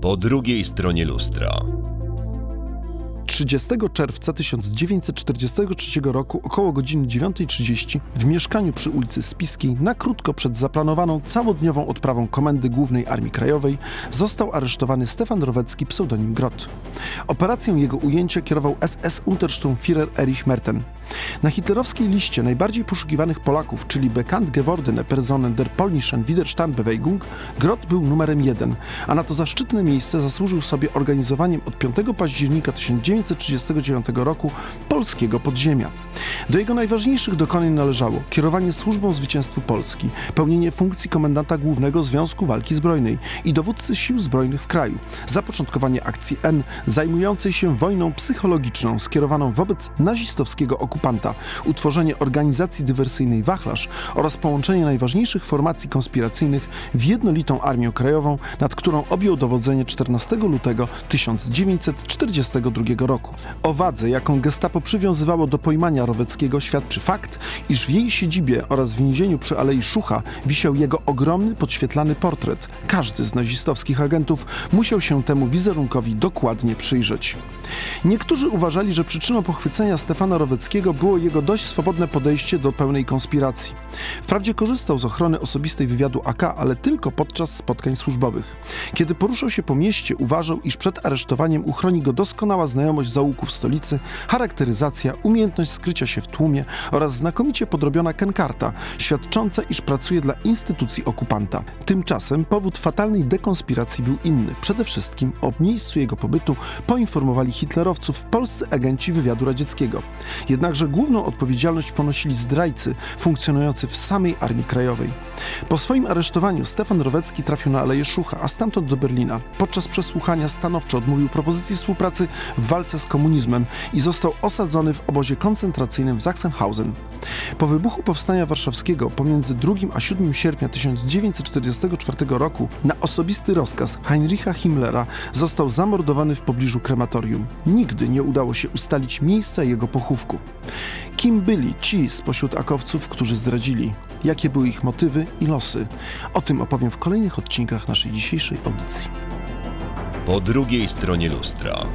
Po drugiej stronie lustra. 30 czerwca 1943 roku około godziny 9.30 w mieszkaniu przy ulicy Spiskiej na krótko przed zaplanowaną całodniową odprawą Komendy Głównej Armii Krajowej został aresztowany Stefan Rowecki pseudonim Grot. Operacją jego ujęcia kierował SS-Untersturmführer Erich Merten. Na hitlerowskiej liście najbardziej poszukiwanych Polaków, czyli bekannt gewordene Personen der polnischen Widerstandbewegung, Grot był numerem jeden, a na to zaszczytne miejsce zasłużył sobie organizowaniem od 5 października 1939 roku polskiego podziemia. Do jego najważniejszych dokonań należało kierowanie służbą zwycięstwu Polski, pełnienie funkcji komendanta głównego Związku Walki Zbrojnej i dowódcy sił zbrojnych w kraju, zapoczątkowanie akcji N zajmującej się wojną psychologiczną skierowaną wobec nazistowskiego okupanta, utworzenie organizacji dywersyjnej Wachlarz oraz połączenie najważniejszych formacji konspiracyjnych w jednolitą Armię Krajową, nad którą objął dowodzenie 14 lutego 1942 roku. O wadze, jaką gestapo przywiązywało do pojmania Roweckiego świadczy fakt, iż w jej siedzibie oraz więzieniu przy Alei Szucha wisiał jego ogromny, podświetlany portret. Każdy z nazistowskich agentów musiał się temu wizerunkowi dokładnie przyjrzeć. Niektórzy uważali, że przyczyną pochwycenia Stefana Roweckiego było jego dość swobodne podejście do pełnej konspiracji. Wprawdzie korzystał z ochrony osobistej wywiadu AK, ale tylko podczas spotkań służbowych. Kiedy poruszał się po mieście, uważał, iż przed aresztowaniem uchroni go doskonała znajomość zaułków stolicy, charakteryzacja, umiejętność skrycia się w tłumie oraz znakomicie podrobiona kenkarta, świadcząca, iż pracuje dla instytucji okupanta. Tymczasem powód fatalnej dekonspiracji był inny. Przede wszystkim o miejscu jego pobytu poinformowali hitlerowców polscy agenci wywiadu radzieckiego. Jednakże główną odpowiedzialność ponosili zdrajcy funkcjonujący w samej Armii Krajowej. Po swoim aresztowaniu Stefan Rowecki trafił na Aleję Szucha, a stamtąd do Berlina. Podczas przesłuchania stanowczo odmówił propozycji współpracy w walce z komunizmem i został osadzony w obozie koncentracyjnym w Sachsenhausen. Po wybuchu Powstania Warszawskiego pomiędzy 2 a 7 sierpnia 1944 roku na osobisty rozkaz Heinricha Himmlera został zamordowany w pobliżu krematorium. Nigdy nie udało się ustalić miejsca jego pochówku. Kim byli ci spośród akowców, którzy zdradzili? Jakie były ich motywy i losy? O tym opowiem w kolejnych odcinkach naszej dzisiejszej audycji. Po drugiej stronie lustra.